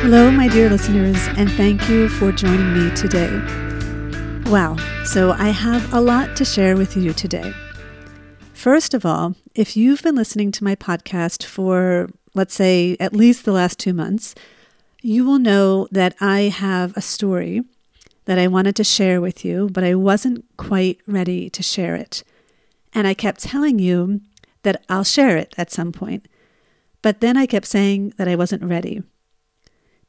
Hello, my dear listeners, and thank you for joining me today. Wow, so I have a lot to share with you today. First of all, if you've been listening to my podcast for, let's say, at least the last two months, you will know that I have a story that I wanted to share with you, but I wasn't quite ready to share it. And I kept telling you that I'll share it at some point. But then I kept saying that I wasn't ready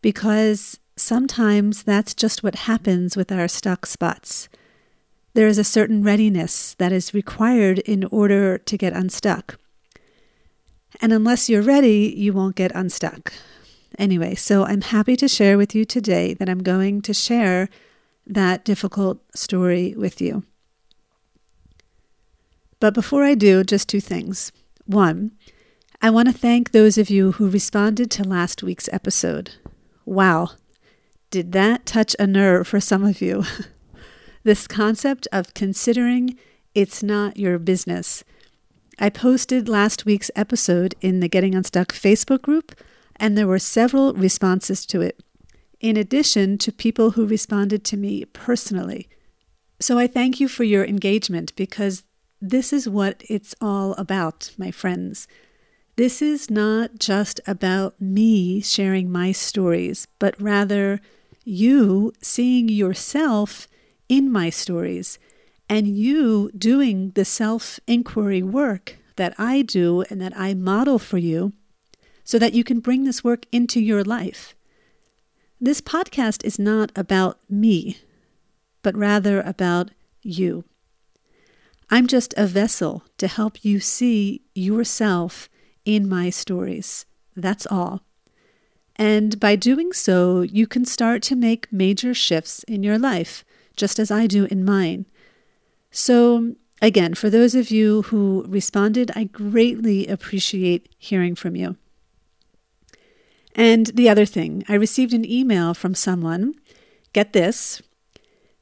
because sometimes that's just what happens with our stuck spots. There is a certain readiness that is required in order to get unstuck. And unless you're ready, you won't get unstuck. Anyway, so I'm happy to share with you today that I'm going to share that difficult story with you. But before I do, just two things. One, I want to thank those of you who responded to last week's episode. Wow, did that touch a nerve for some of you? this concept of considering it's not your business. I posted last week's episode in the Getting Unstuck Facebook group, and there were several responses to it, in addition to people who responded to me personally. So I thank you for your engagement because this is what it's all about, my friends. This is not just about me sharing my stories, but rather you seeing yourself in my stories and you doing the self inquiry work that I do and that I model for you so that you can bring this work into your life. This podcast is not about me, but rather about you. I'm just a vessel to help you see yourself in my stories. That's all. And by doing so, you can start to make major shifts in your life, just as I do in mine. So, again, for those of you who responded, I greatly appreciate hearing from you. And the other thing, I received an email from someone. Get this.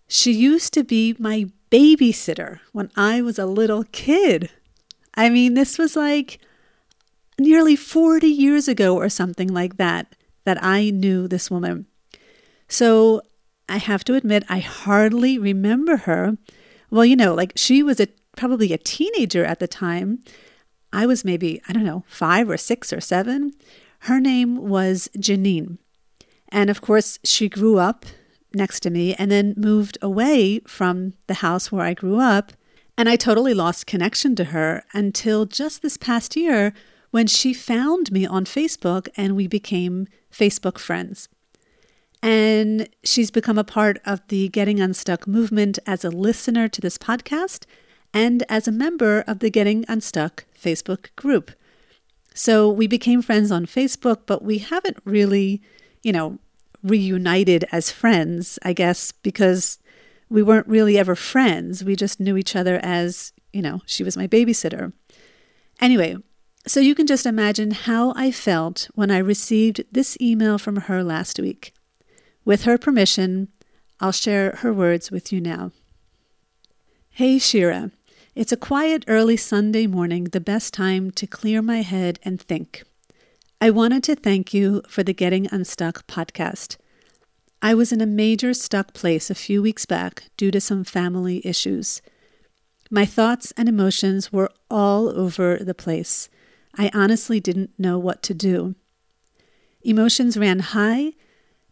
She used to be my babysitter when I was a little kid. I mean, this was like nearly 40 years ago or something like that, that I knew this woman. So I have to admit, I hardly remember her. Well, you know, like she was a probably a teenager at the time. I was maybe, I don't know, five or six or seven. Her name was Janine. And of course, she grew up next to me and then moved away from the house where I grew up. And I totally lost connection to her until just this past year when she found me on Facebook and we became Facebook friends. And she's become a part of the Getting Unstuck movement as a listener to this podcast and as a member of the Getting Unstuck Facebook group. So we became friends on Facebook, but we haven't really, you know, reunited as friends, I guess, because we weren't really ever friends. We just knew each other as, you know, she was my babysitter. Anyway, so you can just imagine how I felt when I received this email from her last week. With her permission, I'll share her words with you now. Hey, Shira. It's a quiet early Sunday morning, the best time to clear my head and think. I wanted to thank you for the Getting Unstuck podcast. I was in a major stuck place a few weeks back due to some family issues. My thoughts and emotions were all over the place. I honestly didn't know what to do. Emotions ran high,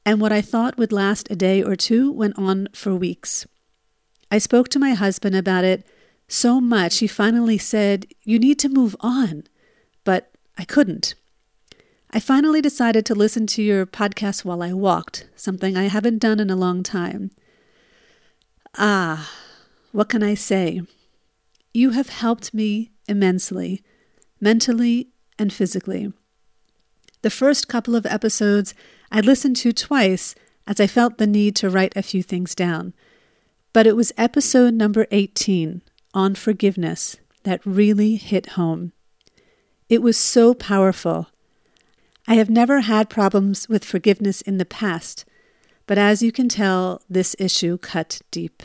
and what I thought would last a day or two went on for weeks. I spoke to my husband about it so much, he finally said, You need to move on. But I couldn't. I finally decided to listen to your podcast while I walked, something I haven't done in a long time. Ah, what can I say? You have helped me immensely mentally and physically. The first couple of episodes I listened to twice as I felt the need to write a few things down. But it was episode number 18 on forgiveness that really hit home. It was so powerful. I have never had problems with forgiveness in the past, but as you can tell, this issue cut deep.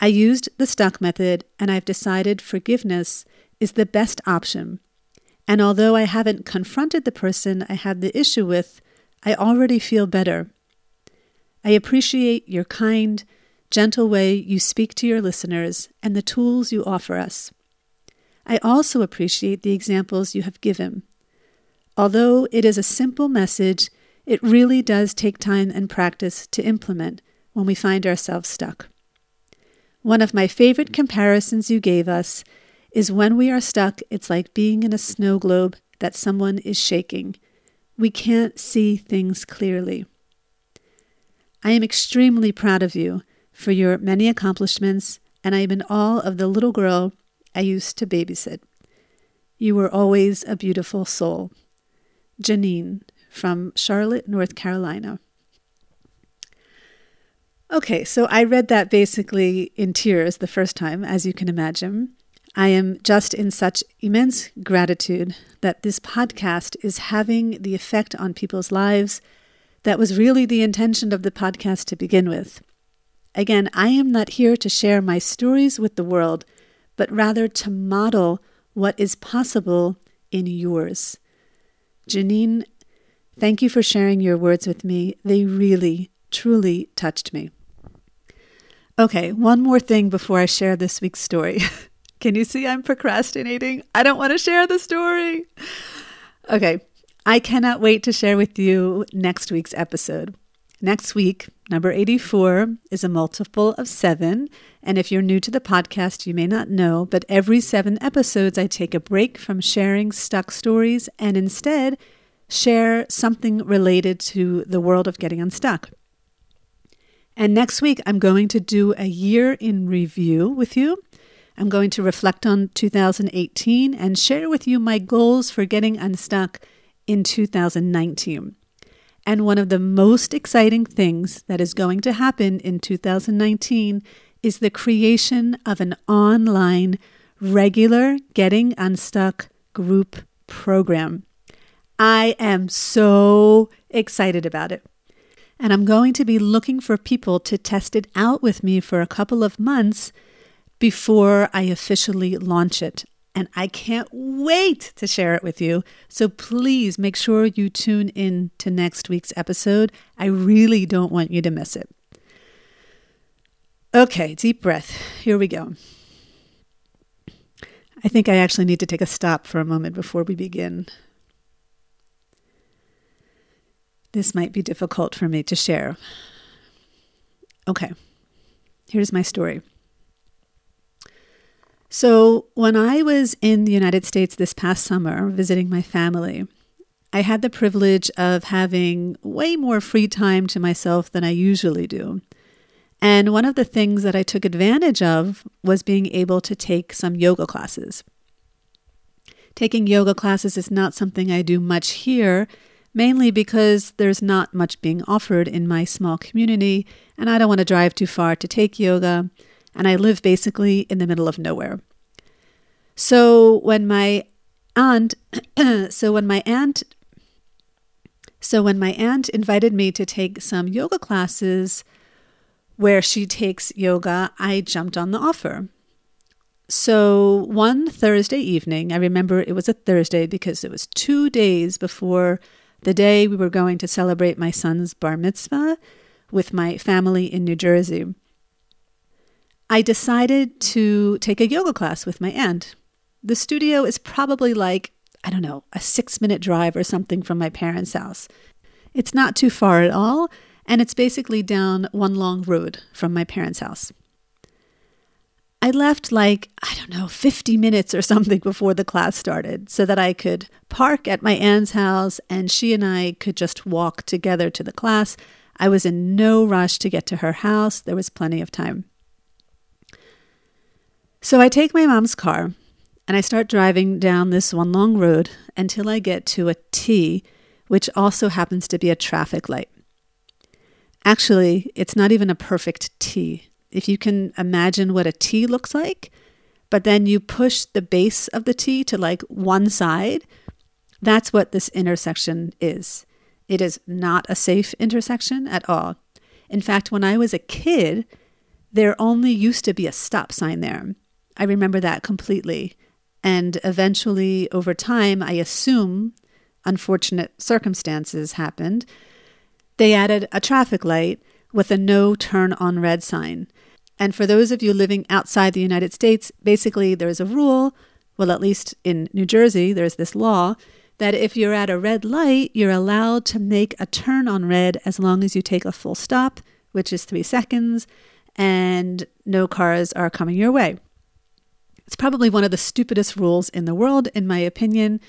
I used the stuck method, and I've decided forgiveness is the best option. And although I haven't confronted the person I had the issue with, I already feel better. I appreciate your kind, gentle way you speak to your listeners and the tools you offer us. I also appreciate the examples you have given. Although it is a simple message, it really does take time and practice to implement when we find ourselves stuck. One of my favorite comparisons you gave us is when we are stuck, it's like being in a snow globe that someone is shaking. We can't see things clearly. I am extremely proud of you for your many accomplishments, and I am in awe of the little girl I used to babysit. You were always a beautiful soul. Janine from Charlotte, North Carolina. Okay, so I read that basically in tears the first time, as you can imagine. I am just in such immense gratitude that this podcast is having the effect on people's lives that was really the intention of the podcast to begin with. Again, I am not here to share my stories with the world, but rather to model what is possible in yours. Janine, thank you for sharing your words with me. They really, truly touched me. Okay, one more thing before I share this week's story. Can you see I'm procrastinating? I don't want to share the story. Okay, I cannot wait to share with you next week's episode. Next week, number 84 is a multiple of seven. And if you're new to the podcast, you may not know, but every seven episodes, I take a break from sharing stuck stories and instead share something related to the world of getting unstuck. And next week, I'm going to do a year in review with you. I'm going to reflect on 2018 and share with you my goals for getting unstuck in 2019. And one of the most exciting things that is going to happen in 2019 is the creation of an online, regular Getting Unstuck group program. I am so excited about it. And I'm going to be looking for people to test it out with me for a couple of months before I officially launch it and I can't wait to share it with you. So please make sure you tune in to next week's episode. I really don't want you to miss it. Okay, deep breath. Here we go. I think I actually need to take a stop for a moment before we begin. This might be difficult for me to share. Okay, here's my story. So, when I was in the United States this past summer visiting my family, I had the privilege of having way more free time to myself than I usually do. And one of the things that I took advantage of was being able to take some yoga classes. Taking yoga classes is not something I do much here, mainly because there's not much being offered in my small community, and I don't want to drive too far to take yoga and I live basically in the middle of nowhere. So when my aunt, so when my aunt, so when my aunt invited me to take some yoga classes where she takes yoga, I jumped on the offer. So one Thursday evening, I remember it was a Thursday because it was two days before the day we were going to celebrate my son's bar mitzvah with my family in New Jersey. I decided to take a yoga class with my aunt. The studio is probably like, I don't know, a six minute drive or something from my parents' house. It's not too far at all, and it's basically down one long road from my parents' house. I left like, I don't know, 50 minutes or something before the class started so that I could park at my aunt's house and she and I could just walk together to the class. I was in no rush to get to her house, there was plenty of time. So I take my mom's car and I start driving down this one long road until I get to a T, which also happens to be a traffic light. Actually, it's not even a perfect T. If you can imagine what a T looks like, but then you push the base of the T to like one side, that's what this intersection is. It is not a safe intersection at all. In fact, when I was a kid, there only used to be a stop sign there. I remember that completely. And eventually, over time, I assume unfortunate circumstances happened. They added a traffic light with a no turn on red sign. And for those of you living outside the United States, basically there's a rule, well, at least in New Jersey, there's this law that if you're at a red light, you're allowed to make a turn on red as long as you take a full stop, which is three seconds, and no cars are coming your way. It's probably one of the stupidest rules in the world, in my opinion,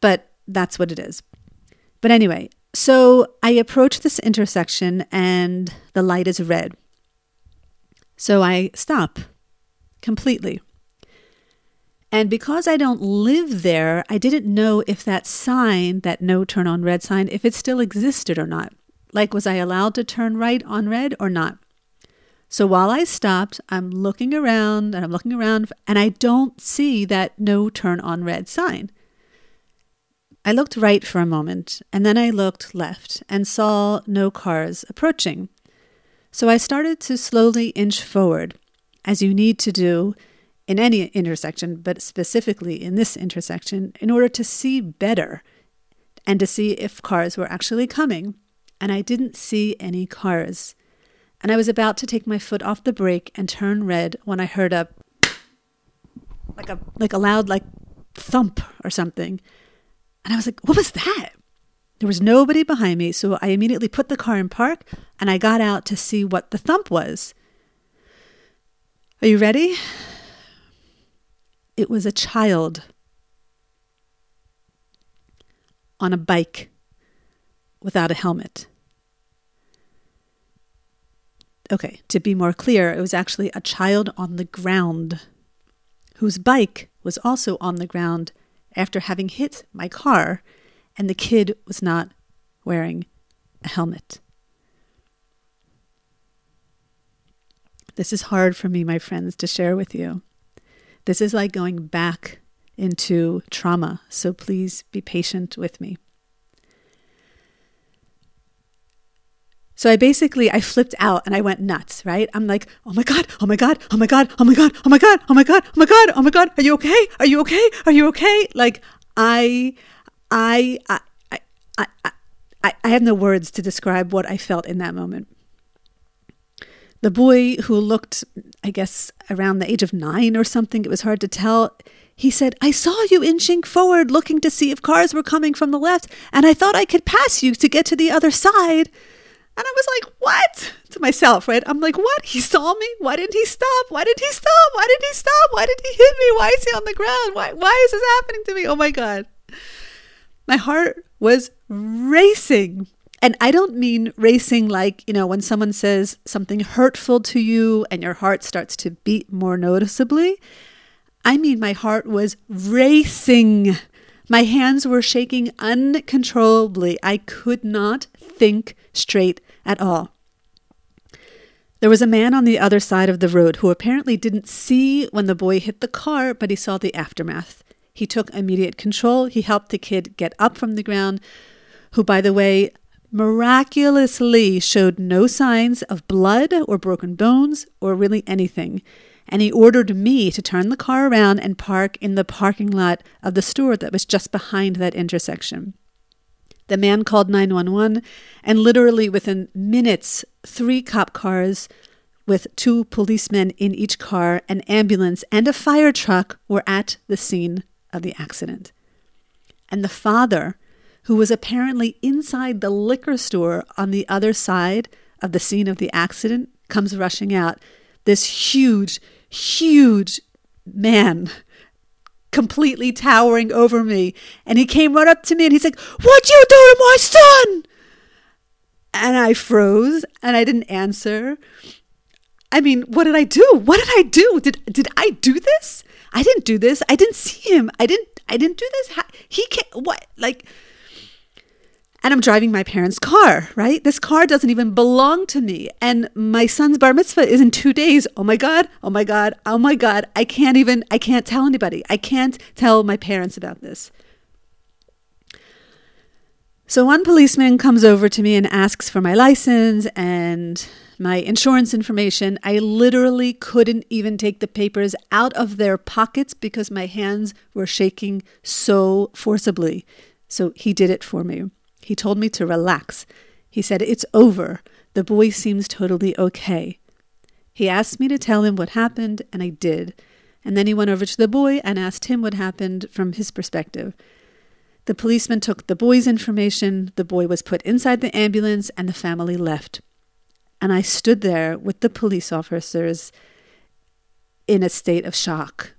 but that's what it is. But anyway, so I approach this intersection and the light is red. So I stop completely. And because I don't live there, I didn't know if that sign, that no turn on red sign, if it still existed or not. Like, was I allowed to turn right on red or not? So while I stopped, I'm looking around and I'm looking around and I don't see that no turn on red sign. I looked right for a moment and then I looked left and saw no cars approaching. So I started to slowly inch forward, as you need to do in any intersection, but specifically in this intersection, in order to see better and to see if cars were actually coming. And I didn't see any cars. And I was about to take my foot off the brake and turn red when I heard a like a like a loud like thump or something. And I was like, what was that? There was nobody behind me, so I immediately put the car in park and I got out to see what the thump was. Are you ready? It was a child on a bike without a helmet. Okay, to be more clear, it was actually a child on the ground whose bike was also on the ground after having hit my car, and the kid was not wearing a helmet. This is hard for me, my friends, to share with you. This is like going back into trauma, so please be patient with me. So I basically I flipped out and I went nuts, right? I'm like, "Oh my god, oh my god, oh my god, oh my god, oh my god, oh my god, oh my god, oh my god, are you okay? Are you okay? Are you okay?" Like I I I I I, I have no words to describe what I felt in that moment. The boy who looked, I guess, around the age of nine or something, it was hard to tell. He said, I saw you inching forward looking to see if cars were coming from the left, and I thought I could pass you to get to the other side. And I was like, what? To myself, right? I'm like, what? He saw me? Why didn't he stop? Why did he stop? Why did he stop? Why did he hit me? Why is he on the ground? Why, why is this happening to me? Oh my God. My heart was racing. And I don't mean racing like, you know, when someone says something hurtful to you and your heart starts to beat more noticeably. I mean, my heart was racing. My hands were shaking uncontrollably. I could not think straight at all. There was a man on the other side of the road who apparently didn't see when the boy hit the car, but he saw the aftermath. He took immediate control. He helped the kid get up from the ground, who, by the way, miraculously showed no signs of blood or broken bones or really anything. And he ordered me to turn the car around and park in the parking lot of the store that was just behind that intersection. The man called 911, and literally within minutes, three cop cars with two policemen in each car, an ambulance, and a fire truck were at the scene of the accident. And the father, who was apparently inside the liquor store on the other side of the scene of the accident, comes rushing out. This huge, huge man, completely towering over me. And he came right up to me and he's like, What you do to my son? And I froze and I didn't answer. I mean, what did I do? What did I do? Did did I do this? I didn't do this. I didn't see him. I didn't I didn't do this. He can't what like And I'm driving my parents' car, right? This car doesn't even belong to me. And my son's bar mitzvah is in two days. Oh my God. Oh my God. Oh my God. I can't even, I can't tell anybody. I can't tell my parents about this. So one policeman comes over to me and asks for my license and my insurance information. I literally couldn't even take the papers out of their pockets because my hands were shaking so forcibly. So he did it for me. He told me to relax. He said, It's over. The boy seems totally okay. He asked me to tell him what happened, and I did. And then he went over to the boy and asked him what happened from his perspective. The policeman took the boy's information, the boy was put inside the ambulance, and the family left. And I stood there with the police officers in a state of shock.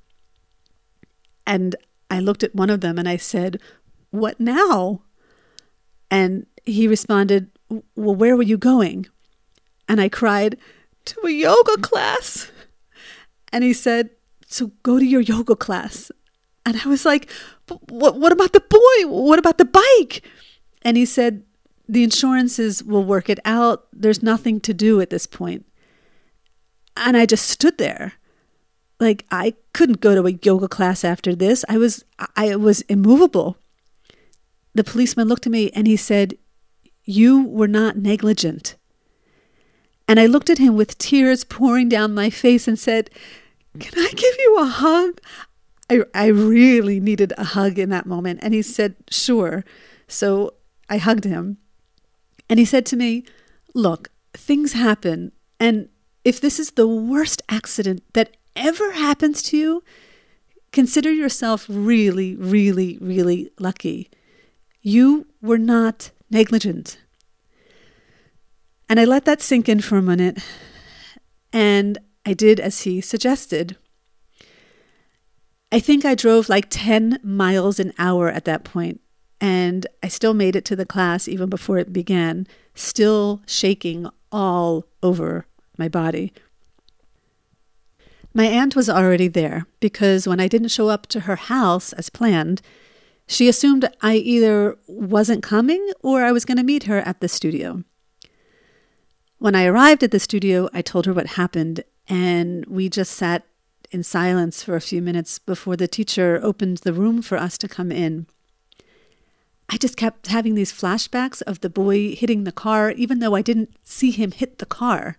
And I looked at one of them and I said, What now? And he responded, Well, where were you going? And I cried, To a yoga class. And he said, So go to your yoga class. And I was like, what, what about the boy? What about the bike? And he said, the insurances will work it out. There's nothing to do at this point. And I just stood there. Like I couldn't go to a yoga class after this. I was I was immovable. The policeman looked at me and he said, "You were not negligent." And I looked at him with tears pouring down my face and said, "Can I give you a hug? I, I really needed a hug in that moment. And he said, Sure. So I hugged him. And he said to me, Look, things happen. And if this is the worst accident that ever happens to you, consider yourself really, really, really lucky. You were not negligent. And I let that sink in for a minute. And I did as he suggested. I think I drove like 10 miles an hour at that point, and I still made it to the class even before it began, still shaking all over my body. My aunt was already there because when I didn't show up to her house as planned, she assumed I either wasn't coming or I was going to meet her at the studio. When I arrived at the studio, I told her what happened, and we just sat in silence for a few minutes before the teacher opened the room for us to come in. I just kept having these flashbacks of the boy hitting the car, even though I didn't see him hit the car.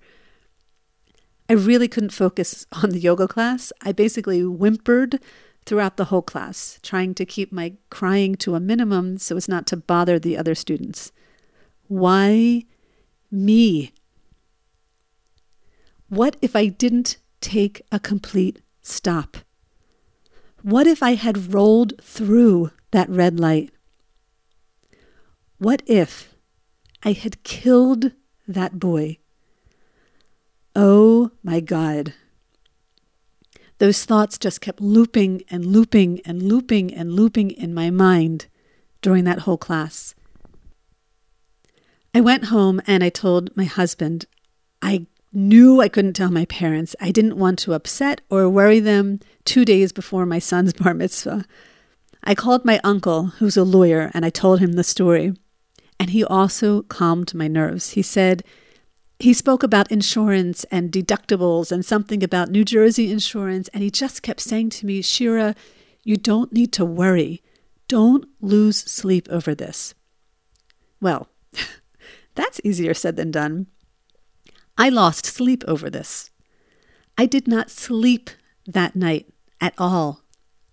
I really couldn't focus on the yoga class. I basically whimpered throughout the whole class, trying to keep my crying to a minimum so as not to bother the other students. Why me? What if I didn't take a complete stop? What if I had rolled through that red light? What if I had killed that boy? Oh my God. Those thoughts just kept looping and looping and looping and looping in my mind during that whole class. I went home and I told my husband, I knew I couldn't tell my parents. I didn't want to upset or worry them two days before my son's bar mitzvah. I called my uncle, who's a lawyer, and I told him the story. And he also calmed my nerves. He said, he spoke about insurance and deductibles and something about New Jersey insurance. And he just kept saying to me, Shira, you don't need to worry. Don't lose sleep over this. Well, that's easier said than done. I lost sleep over this. I did not sleep that night at all.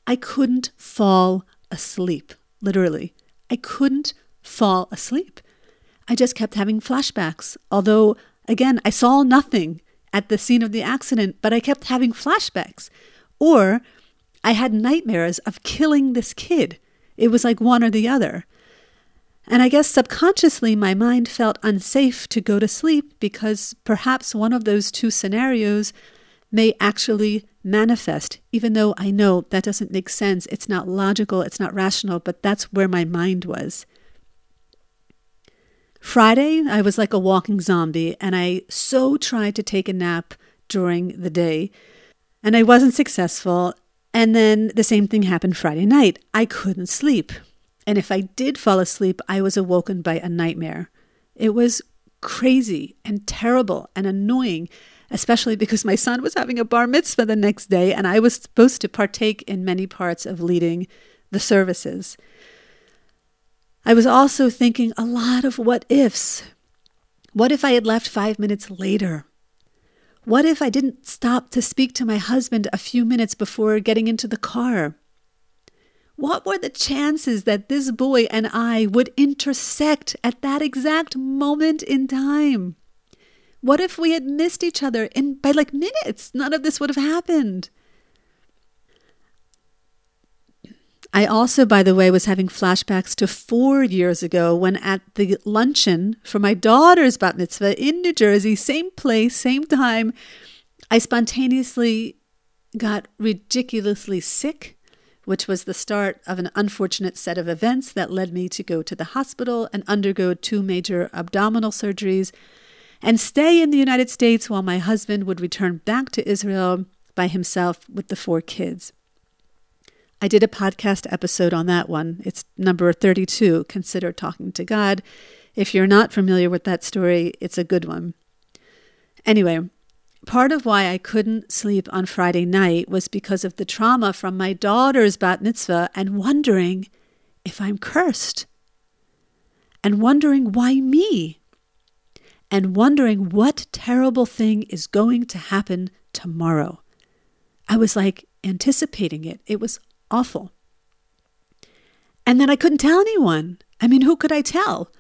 I couldn't fall asleep, literally. I couldn't fall asleep. I just kept having flashbacks, although, again, I saw nothing at the scene of the accident, but I kept having flashbacks. Or I had nightmares of killing this kid. It was like one or the other. And I guess subconsciously my mind felt unsafe to go to sleep because perhaps one of those two scenarios may actually manifest, even though I know that doesn't make sense. It's not logical, it's not rational, but that's where my mind was. Friday, I was like a walking zombie, and I so tried to take a nap during the day, and I wasn't successful. And then the same thing happened Friday night. I couldn't sleep. And if I did fall asleep, I was awoken by a nightmare. It was crazy and terrible and annoying, especially because my son was having a bar mitzvah the next day and I was supposed to partake in many parts of leading the services. I was also thinking a lot of what ifs. What if I had left five minutes later? What if I didn't stop to speak to my husband a few minutes before getting into the car? What were the chances that this boy and I would intersect at that exact moment in time? What if we had missed each other in by like minutes? None of this would have happened. I also, by the way, was having flashbacks to four years ago when at the luncheon for my daughter's bat mitzvah in New Jersey, same place, same time, I spontaneously got ridiculously sick which was the start of an unfortunate set of events that led me to go to the hospital and undergo two major abdominal surgeries and stay in the United States while my husband would return back to Israel by himself with the four kids. I did a podcast episode on that one. It's number 32, Consider Talking to God. If you're not familiar with that story, it's a good one. Anyway, Part of why I couldn't sleep on Friday night was because of the trauma from my daughter's bat mitzvah and wondering if I'm cursed. And wondering why me. And wondering what terrible thing is going to happen tomorrow. I was like anticipating it. It was awful. And then I couldn't tell anyone. I mean, who could I tell?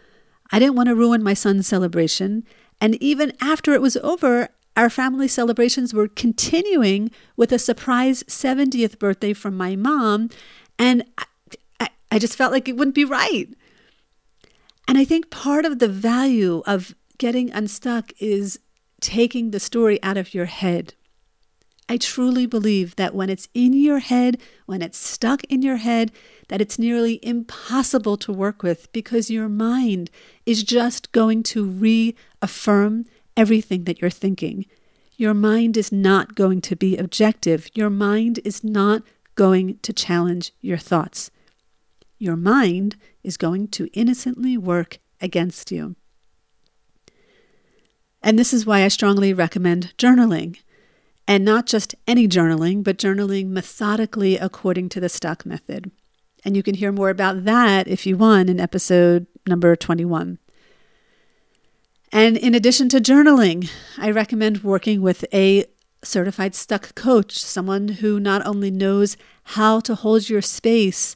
I didn't want to ruin my son's celebration. And even after it was over, our family celebrations were continuing with a surprise 70th birthday from my mom. And I, I, I just felt like it wouldn't be right. And I think part of the value of getting unstuck is taking the story out of your head. I truly believe that when it's in your head, when it's stuck in your head, that it's nearly impossible to work with because your mind is just going to reaffirm everything that you're thinking. Your mind is not going to be objective. Your mind is not going to challenge your thoughts. Your mind is going to innocently work against you. And this is why I strongly recommend journaling. And not just any journaling, but journaling methodically according to the Stuck method. And you can hear more about that if you want in episode number 21. And in addition to journaling, I recommend working with a certified stuck coach, someone who not only knows how to hold your space,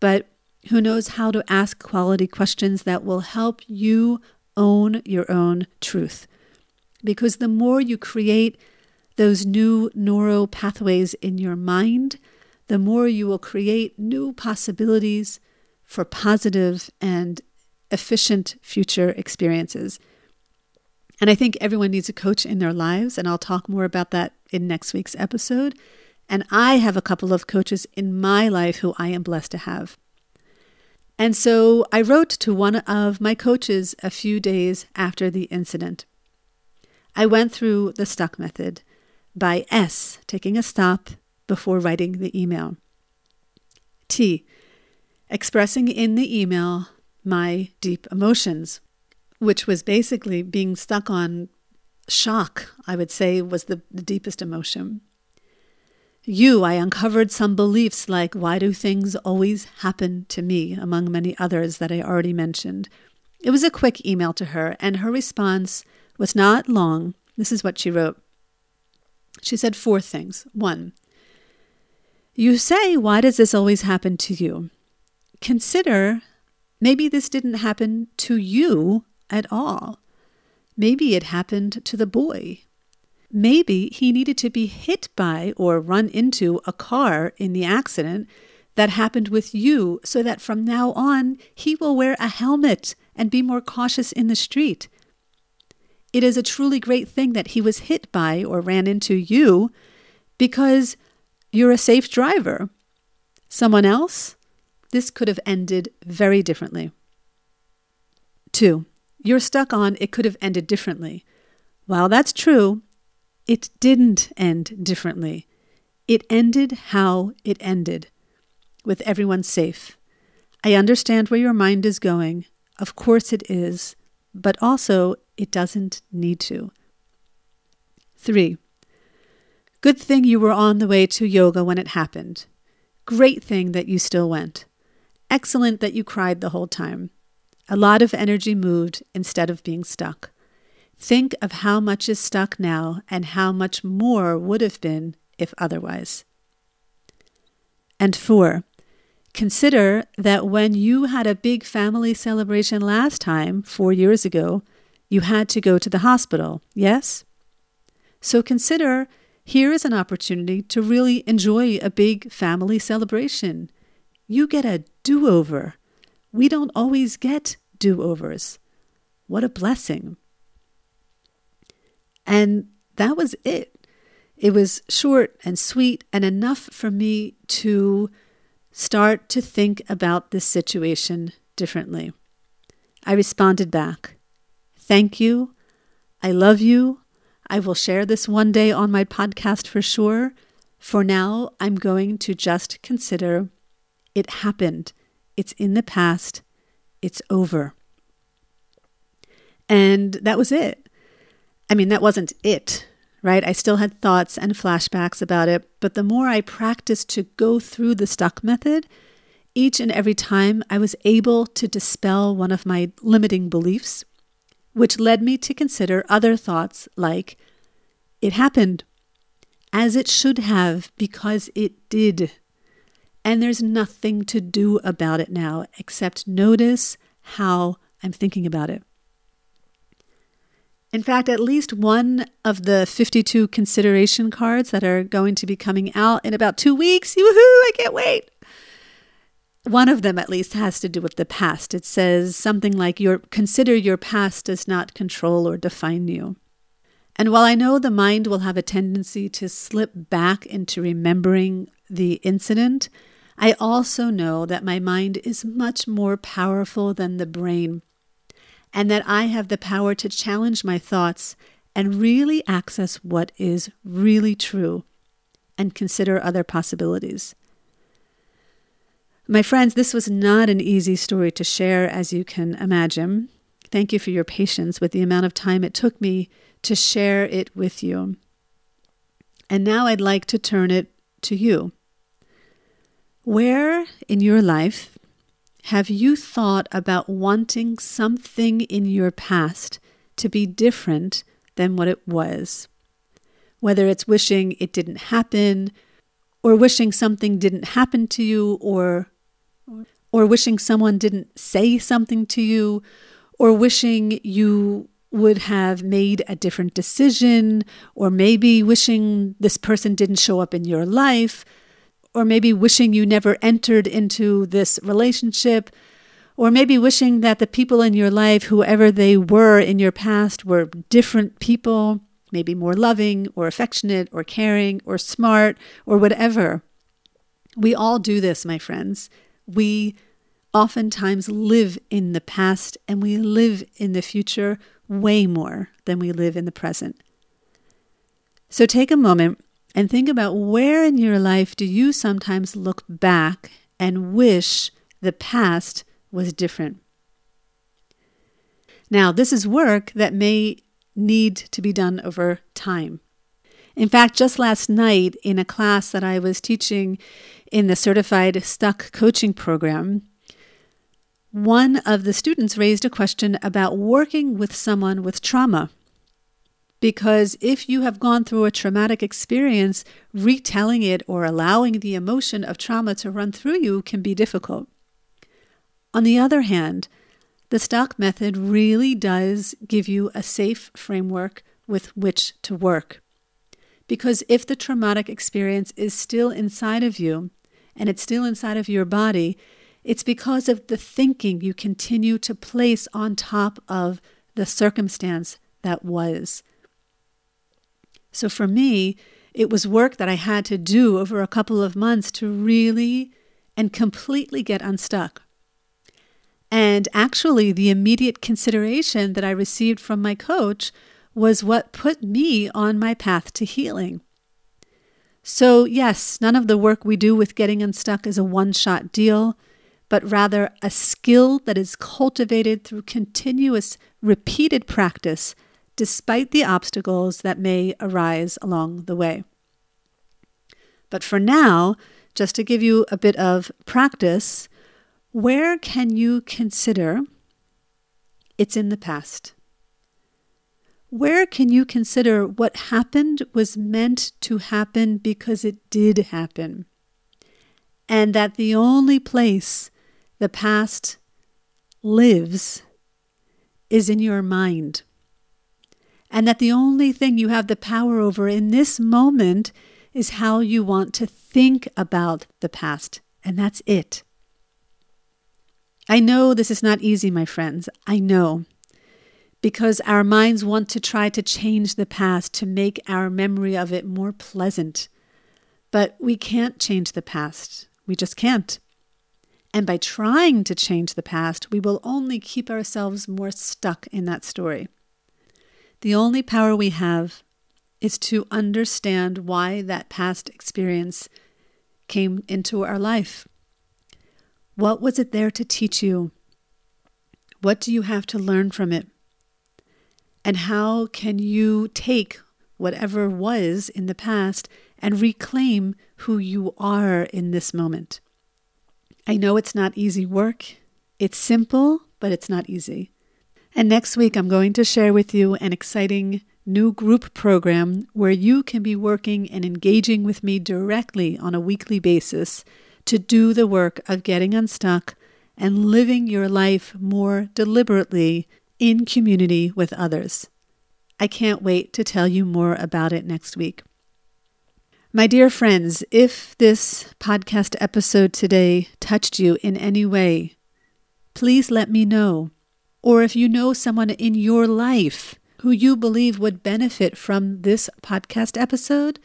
but who knows how to ask quality questions that will help you own your own truth. Because the more you create those new neural pathways in your mind, the more you will create new possibilities for positive and efficient future experiences. And I think everyone needs a coach in their lives, and I'll talk more about that in next week's episode. And I have a couple of coaches in my life who I am blessed to have. And so I wrote to one of my coaches a few days after the incident. I went through the stuck method by S, taking a stop before writing the email. T, expressing in the email my deep emotions which was basically being stuck on shock, I would say, was the, the deepest emotion. U, I uncovered some beliefs like, why do things always happen to me, among many others that I already mentioned. It was a quick email to her, and her response was not long. This is what she wrote. She said four things. One, you say, why does this always happen to you? Consider maybe this didn't happen to you at all. Maybe it happened to the boy. Maybe he needed to be hit by or run into a car in the accident that happened with you so that from now on he will wear a helmet and be more cautious in the street. It is a truly great thing that he was hit by or ran into you because you're a safe driver. Someone else, this could have ended very differently. Two, you're stuck on it could have ended differently. While that's true, it didn't end differently. It ended how it ended, with everyone safe. I understand where your mind is going. Of course it is, but also it doesn't need to. 3. Good thing you were on the way to yoga when it happened. Great thing that you still went. Excellent that you cried the whole time. A lot of energy moved instead of being stuck. Think of how much is stuck now and how much more would have been if otherwise. And four, consider that when you had a big family celebration last time, four years ago, you had to go to the hospital, yes? So consider here is an opportunity to really enjoy a big family celebration. You get a do over. We don't always get do overs. What a blessing. And that was it. It was short and sweet and enough for me to start to think about this situation differently. I responded back Thank you. I love you. I will share this one day on my podcast for sure. For now, I'm going to just consider it happened. It's in the past. It's over. And that was it. I mean, that wasn't it, right? I still had thoughts and flashbacks about it, but the more I practiced to go through the stuck method, each and every time I was able to dispel one of my limiting beliefs which led me to consider other thoughts like, it happened, as it should have, because it did. And there's nothing to do about it now except notice how I'm thinking about it. In fact, at least one of the 52 consideration cards that are going to be coming out in about two weeks, woohoo, I can't wait, one of them at least has to do with the past. It says something like your consider your past does not control or define you. And while I know the mind will have a tendency to slip back into remembering the incident, I also know that my mind is much more powerful than the brain, and that I have the power to challenge my thoughts and really access what is really true and consider other possibilities. My friends, this was not an easy story to share, as you can imagine. Thank you for your patience with the amount of time it took me to share it with you. And now I'd like to turn it to you. Where in your life have you thought about wanting something in your past to be different than what it was? Whether it's wishing it didn't happen, or wishing something didn't happen to you, or or wishing someone didn't say something to you, or wishing you would have made a different decision, or maybe wishing this person didn't show up in your life, or maybe wishing you never entered into this relationship, or maybe wishing that the people in your life, whoever they were in your past, were different people, maybe more loving, or affectionate, or caring, or smart, or whatever. We all do this, my friends we oftentimes live in the past and we live in the future way more than we live in the present. So take a moment and think about where in your life do you sometimes look back and wish the past was different. Now, this is work that may need to be done over time. In fact, just last night in a class that I was teaching in the Certified Stuck Coaching Program, one of the students raised a question about working with someone with trauma. Because if you have gone through a traumatic experience, retelling it or allowing the emotion of trauma to run through you can be difficult. On the other hand, the stuck method really does give you a safe framework with which to work. Because if the traumatic experience is still inside of you and it's still inside of your body, it's because of the thinking you continue to place on top of the circumstance that was. So for me, it was work that I had to do over a couple of months to really and completely get unstuck. And actually, the immediate consideration that I received from my coach was what put me on my path to healing. So, yes, none of the work we do with getting unstuck is a one shot deal, but rather a skill that is cultivated through continuous, repeated practice, despite the obstacles that may arise along the way. But for now, just to give you a bit of practice, where can you consider it's in the past? Where can you consider what happened was meant to happen because it did happen? And that the only place the past lives is in your mind. And that the only thing you have the power over in this moment is how you want to think about the past. And that's it. I know this is not easy, my friends. I know because our minds want to try to change the past to make our memory of it more pleasant. But we can't change the past. We just can't. And by trying to change the past, we will only keep ourselves more stuck in that story. The only power we have is to understand why that past experience came into our life. What was it there to teach you? What do you have to learn from it? And how can you take whatever was in the past and reclaim who you are in this moment? I know it's not easy work. It's simple, but it's not easy. And next week, I'm going to share with you an exciting new group program where you can be working and engaging with me directly on a weekly basis to do the work of getting unstuck and living your life more deliberately in community with others. I can't wait to tell you more about it next week. My dear friends, if this podcast episode today touched you in any way, please let me know. Or if you know someone in your life who you believe would benefit from this podcast episode,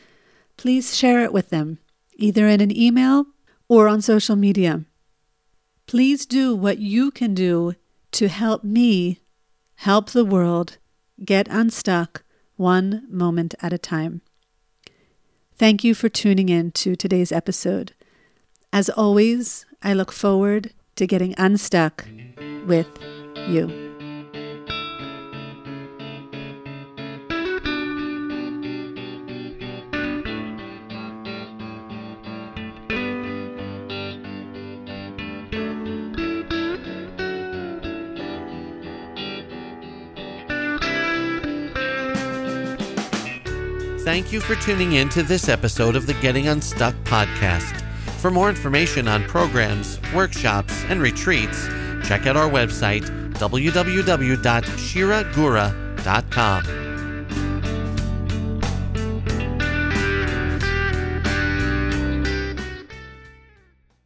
please share it with them, either in an email or on social media. Please do what you can do to help me help the world get unstuck one moment at a time. Thank you for tuning in to today's episode. As always, I look forward to getting unstuck with you. Thank you for tuning in to this episode of the Getting Unstuck podcast. For more information on programs, workshops, and retreats, check out our website, www.shiragura.com.